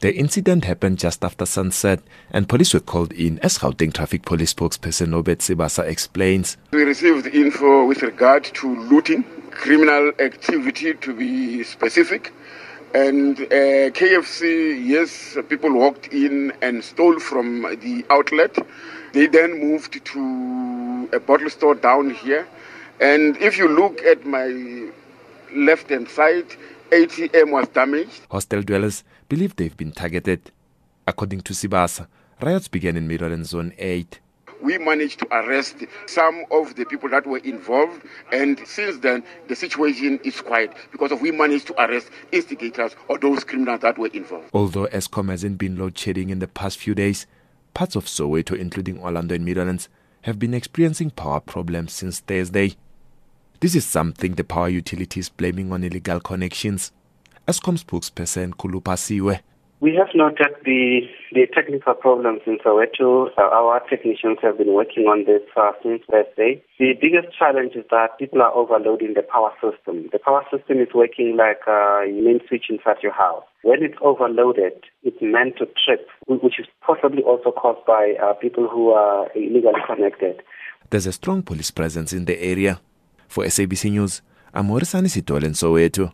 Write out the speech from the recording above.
The incident happened just after sunset and police were called in as Gauteng Traffic Police spokesperson Nobet Sibasa explains. We received info with regard to looting, criminal activity to be specific. And uh, KFC, yes, people walked in and stole from the outlet. They then moved to a bottle store down here. And if you look at my left hand side, ATM was damaged. Hostel dwellers believe they've been targeted. According to Sibasa, riots began in Meadowland Zone 8. We managed to arrest some of the people that were involved, and since then the situation is quiet because we managed to arrest instigators or those criminals that were involved. Although Eskom hasn't been load shedding in the past few days, parts of Soweto, including Orlando and Meadowlands, have been experiencing power problems since Thursday. This is something the power utility is blaming on illegal connections. Eskom spokesperson Khulu Phasiwe. We have noted the, the technical problems in Soweto. Uh, our technicians have been working on this uh, since Thursday. The biggest challenge is that people are overloading the power system. The power system is working like a main switch inside your house. When it's overloaded, it's meant to trip, which is possibly also caused by uh, people who are illegally connected. There's a strong police presence in the area. for SABC News, Amor Sanicito, Lenso wetu.